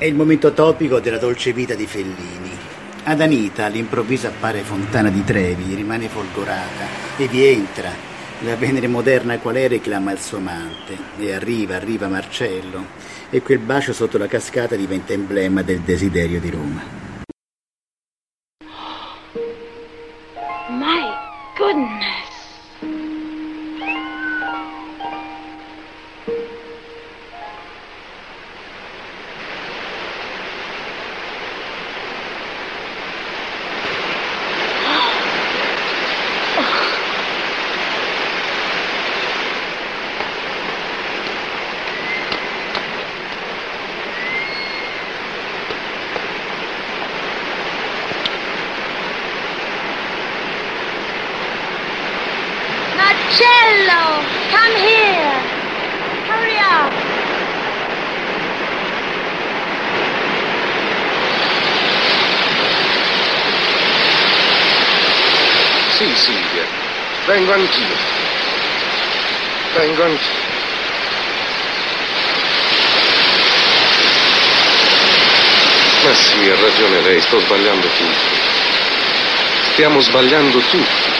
È il momento topico della dolce vita di Fellini. Ad Anita all'improvviso appare Fontana di Trevi, rimane folgorata e vi entra. La Venere moderna qual è reclama il suo amante e arriva, arriva Marcello e quel bacio sotto la cascata diventa emblema del desiderio di Roma. My goodness. Marcello, come here. Hurry up. Sì, Silvia. Vengo anch'io. Vengo anch'io. Ma sì, ha ragione lei, sto sbagliando tutto. Stiamo sbagliando tutto.